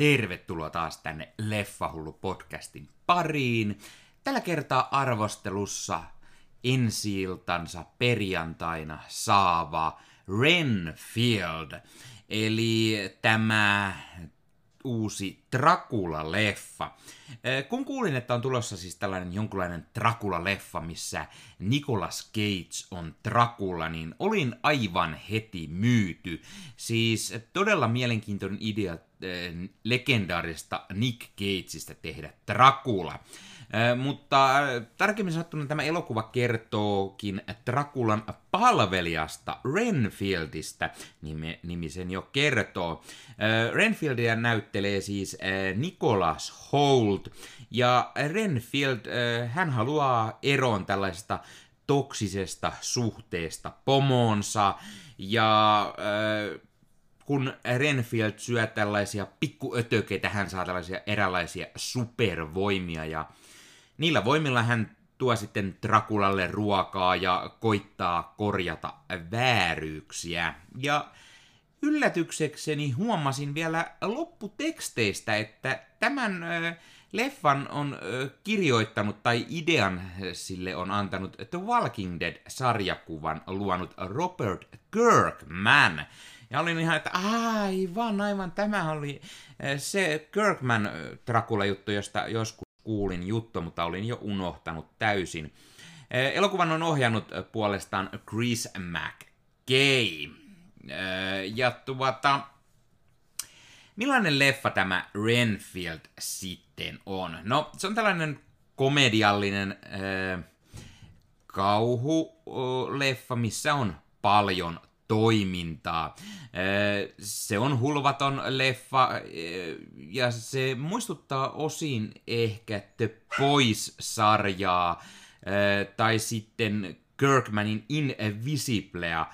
tervetuloa taas tänne Leffahullu podcastin pariin. Tällä kertaa arvostelussa ensi perjantaina saava Renfield, eli tämä uusi Dracula-leffa. Kun kuulin, että on tulossa siis tällainen jonkunlainen Dracula-leffa, missä Nicolas Cage on Dracula, niin olin aivan heti myyty. Siis todella mielenkiintoinen idea legendaarista Nick Cageista tehdä Dracula. Mutta tarkemmin sanottuna tämä elokuva kertookin Drakulan palvelijasta Renfieldistä, nimi, nimi sen jo kertoo. Renfieldia näyttelee siis Nicholas Holt, ja Renfield, hän haluaa eroon tällaisesta toksisesta suhteesta pomoonsa, ja kun Renfield syö tällaisia pikkuötökeitä, hän saa tällaisia eräänlaisia supervoimia, ja Niillä voimilla hän tuo sitten Drakulalle ruokaa ja koittaa korjata vääryyksiä. Ja yllätyksekseni huomasin vielä lopputeksteistä, että tämän ö, leffan on kirjoittanut tai idean sille on antanut The Walking Dead-sarjakuvan luonut Robert Kirkman. Ja olin ihan, että aivan, aivan, tämä oli se Kirkman Dracula-juttu, josta joskus kuulin juttu, mutta olin jo unohtanut täysin. Elokuvan on ohjannut puolestaan Chris McKay. Ja tuota, millainen leffa tämä Renfield sitten on? No, se on tällainen komediallinen äh, kauhuleffa, missä on paljon toimintaa. Se on hulvaton leffa ja se muistuttaa osin ehkä The Boys-sarjaa tai sitten Kirkmanin Invisiblea,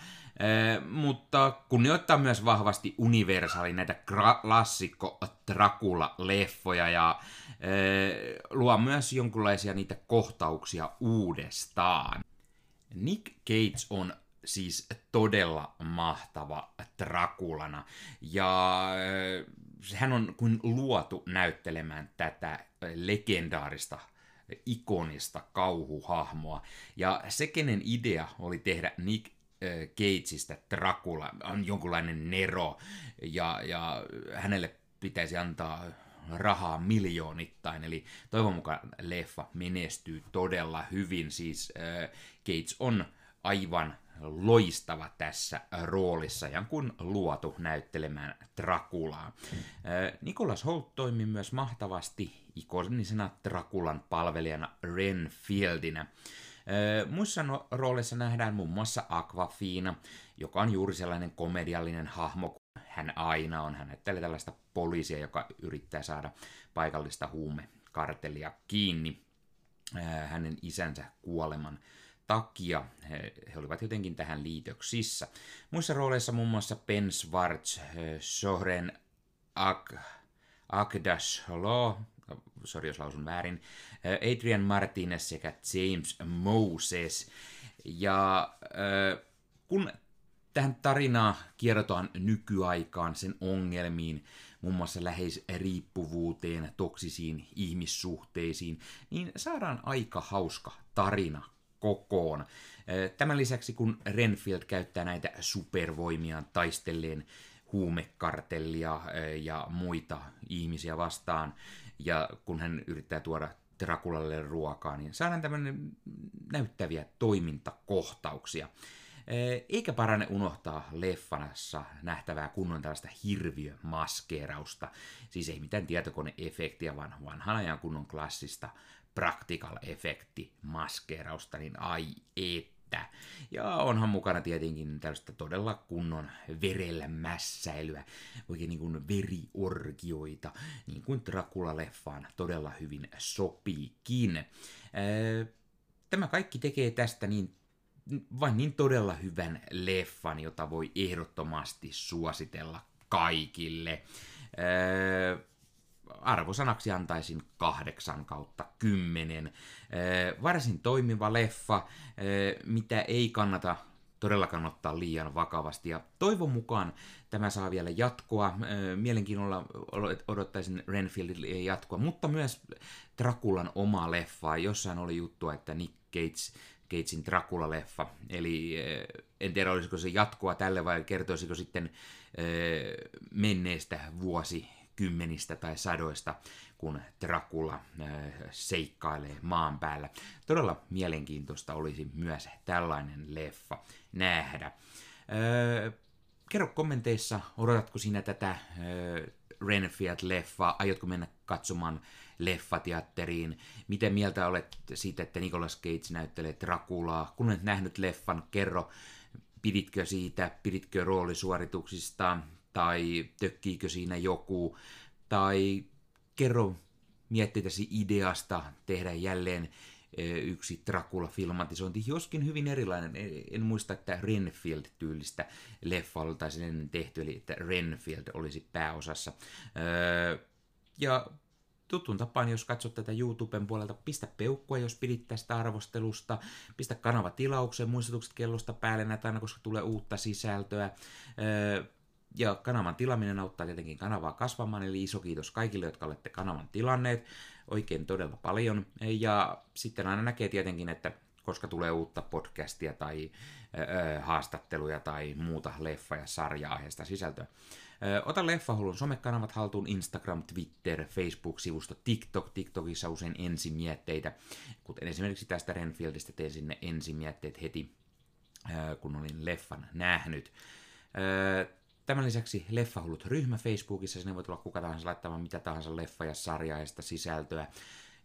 mutta kunnioittaa myös vahvasti universaali näitä klassikko Dracula-leffoja ja luo myös jonkinlaisia niitä kohtauksia uudestaan. Nick Cage on siis todella mahtava Drakulana. Ja äh, hän on kuin luotu näyttelemään tätä legendaarista ikonista kauhuhahmoa. Ja se, kenen idea oli tehdä Nick Cageista äh, Dracula, on jonkunlainen Nero, ja, ja hänelle pitäisi antaa rahaa miljoonittain, eli toivon mukaan leffa menestyy todella hyvin, siis äh, Cage on aivan loistava tässä roolissa ja kun luotu näyttelemään Drakulaa. Nikolas Holt toimi myös mahtavasti ikonisena Drakulan palvelijana Renfieldinä. Muissa no- rooleissa nähdään muun muassa Aquafina, joka on juuri sellainen komediallinen hahmo hän aina on. Hän näyttelee tällaista poliisia, joka yrittää saada paikallista huumekartellia kiinni hänen isänsä kuoleman takia he, olivat jotenkin tähän liitoksissa. Muissa rooleissa muun muassa Ben Schwartz, Sohren Ak, Law, sorry jos lausun väärin, Adrian Martinez sekä James Moses. Ja kun tähän tarinaa kierrotaan nykyaikaan, sen ongelmiin, muun muassa läheisriippuvuuteen, toksisiin ihmissuhteisiin, niin saadaan aika hauska tarina kokoon. Tämän lisäksi, kun Renfield käyttää näitä supervoimia taistelleen huumekartellia ja muita ihmisiä vastaan, ja kun hän yrittää tuoda Drakulalle ruokaa, niin saadaan tämmöinen näyttäviä toimintakohtauksia. Eikä parane unohtaa leffanassa nähtävää kunnon tällaista hirviömaskeerausta. Siis ei mitään tietokoneefektiä, vaan vanhan ajan kunnon klassista practical efekti maskeerausta, niin ai että. Ja onhan mukana tietenkin tällaista todella kunnon verellä mässäilyä, oikein niin kuin veriorgioita, niin kuin Dracula-leffaan todella hyvin sopiikin. Tämä kaikki tekee tästä niin vain niin todella hyvän leffan, jota voi ehdottomasti suositella kaikille arvosanaksi antaisin kahdeksan kautta kymmenen. Varsin toimiva leffa, mitä ei kannata todellakaan ottaa liian vakavasti. Ja toivon mukaan tämä saa vielä jatkoa. Mielenkiinnolla odottaisin Renfieldille jatkoa, mutta myös Drakulan oma leffa. Jossain oli juttua, että Nick Gates Gatesin Dracula-leffa. Eli en tiedä, olisiko se jatkoa tälle vai kertoisiko sitten menneestä vuosikymmenistä tai sadoista, kun Dracula seikkailee maan päällä. Todella mielenkiintoista olisi myös tällainen leffa nähdä. Kerro kommenteissa, odotatko sinä tätä Renfield-leffaa, aiotko mennä katsomaan leffateatteriin. Miten mieltä olet siitä, että Nicolas Cage näyttelee Draculaa? Kun olet nähnyt leffan, kerro, piditkö siitä, piditkö roolisuorituksista, tai tökkiikö siinä joku, tai kerro miettitäsi ideasta tehdä jälleen e, yksi Dracula-filmatisointi, joskin hyvin erilainen. En muista, että Renfield-tyylistä leffa oltaisiin ennen tehty, eli että Renfield olisi pääosassa. Ja tuttuun tapaan, jos katsot tätä YouTuben puolelta, pistä peukkua, jos pidit tästä arvostelusta, pistä kanava tilaukseen, muistutukset kellosta päälle näitä aina, koska tulee uutta sisältöä. Ja kanavan tilaminen auttaa tietenkin kanavaa kasvamaan, eli iso kiitos kaikille, jotka olette kanavan tilanneet, oikein todella paljon. Ja sitten aina näkee tietenkin, että koska tulee uutta podcastia tai ö, haastatteluja tai muuta leffa- ja sarja-aiheesta sisältöä. Ota Leffahullun somekanavat haltuun Instagram, Twitter, Facebook-sivusto, TikTok. TikTokissa usein ensimietteitä, kuten esimerkiksi tästä Renfieldistä tein sinne ensimietteet heti, kun olin leffan nähnyt. Tämän lisäksi Leffahullut ryhmä Facebookissa, sinne voi tulla kuka tahansa laittamaan mitä tahansa leffa- ja sarjaista sisältöä.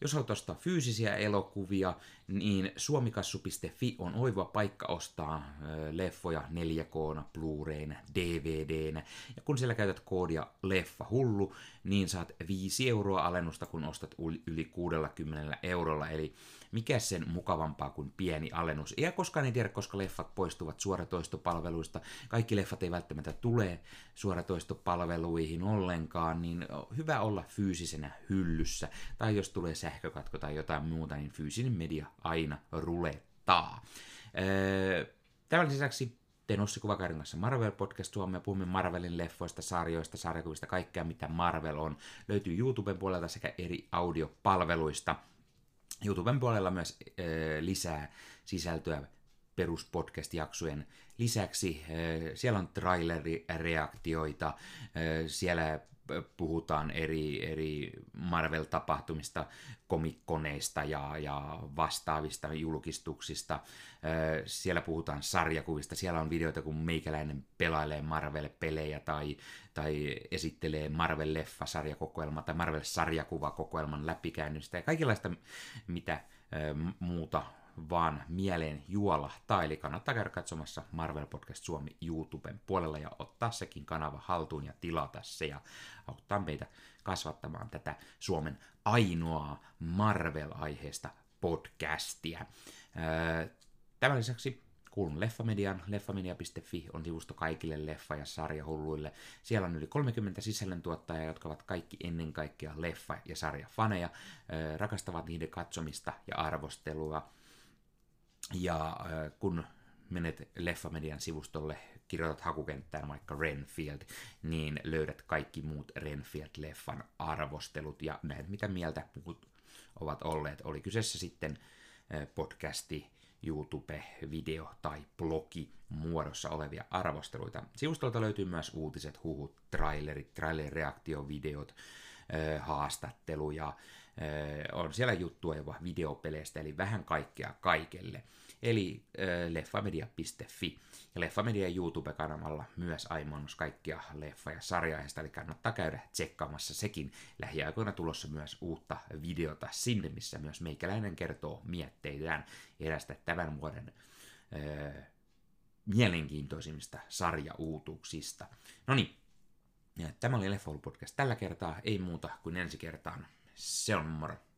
Jos haluat ostaa fyysisiä elokuvia, niin suomikassu.fi on oiva paikka ostaa leffoja 4K, Blu-rayna, DVDnä. Ja kun siellä käytät koodia leffa hullu, niin saat 5 euroa alennusta, kun ostat yli 60 eurolla. Eli mikä sen mukavampaa kuin pieni alennus. Ja koskaan ei tiedä, koska leffat poistuvat suoratoistopalveluista. Kaikki leffat ei välttämättä tule suoratoistopalveluihin ollenkaan, niin hyvä olla fyysisenä hyllyssä. Tai jos tulee sähkökatko tai jotain muuta, niin fyysinen media aina rulettaa. Tämän lisäksi teen Ossi Kuvakarin kanssa Marvel Podcast Suomea. Puhumme Marvelin leffoista, sarjoista, sarjakuvista, kaikkea mitä Marvel on. Löytyy YouTuben puolelta sekä eri audiopalveluista. YouTuben puolella myös äh, lisää sisältöä peruspodcast-jaksojen lisäksi. Äh, siellä on trailerireaktioita, siellä puhutaan eri, eri Marvel-tapahtumista, komikkoneista ja, ja vastaavista julkistuksista. Siellä puhutaan sarjakuvista, siellä on videoita, kun meikäläinen pelailee Marvel-pelejä tai, tai esittelee Marvel-leffa-sarjakokoelma tai Marvel-sarjakuvakokoelman läpikäynnystä ja kaikenlaista, mitä muuta vaan mieleen juolahtaa, eli kannattaa käydä katsomassa Marvel Podcast Suomi YouTuben puolella ja ottaa sekin kanava haltuun ja tilata se ja auttaa meitä kasvattamaan tätä Suomen ainoaa Marvel-aiheesta podcastia. Tämän lisäksi kuulun Leffamedian. Leffamedia.fi on sivusto kaikille leffa- ja sarjahulluille. Siellä on yli 30 sisällöntuottajaa, jotka ovat kaikki ennen kaikkea leffa- ja sarjafaneja, rakastavat niiden katsomista ja arvostelua ja äh, kun menet Leffamedian sivustolle, kirjoitat hakukenttään vaikka Renfield, niin löydät kaikki muut Renfield-leffan arvostelut ja näet mitä mieltä muut ovat olleet. Oli kyseessä sitten äh, podcasti, YouTube, video tai blogi muodossa olevia arvosteluita. Sivustolta löytyy myös uutiset, huhut, trailerit, trailer-reaktiovideot, äh, haastatteluja, on siellä juttua jopa videopeleistä, eli vähän kaikkea kaikelle. Eli leffamedia.fi. Ja Leffamedia YouTube-kanavalla myös aimaannos kaikkia leffa- ja sarjaista, eli kannattaa käydä tsekkaamassa sekin. Lähiaikoina tulossa myös uutta videota sinne, missä myös meikäläinen kertoo mietteitään erästä tämän vuoden öö, mielenkiintoisimmista sarjauutuuksista. No niin, tämä oli Leffa Podcast tällä kertaa, ei muuta kuin ensi kertaan. Se on moro.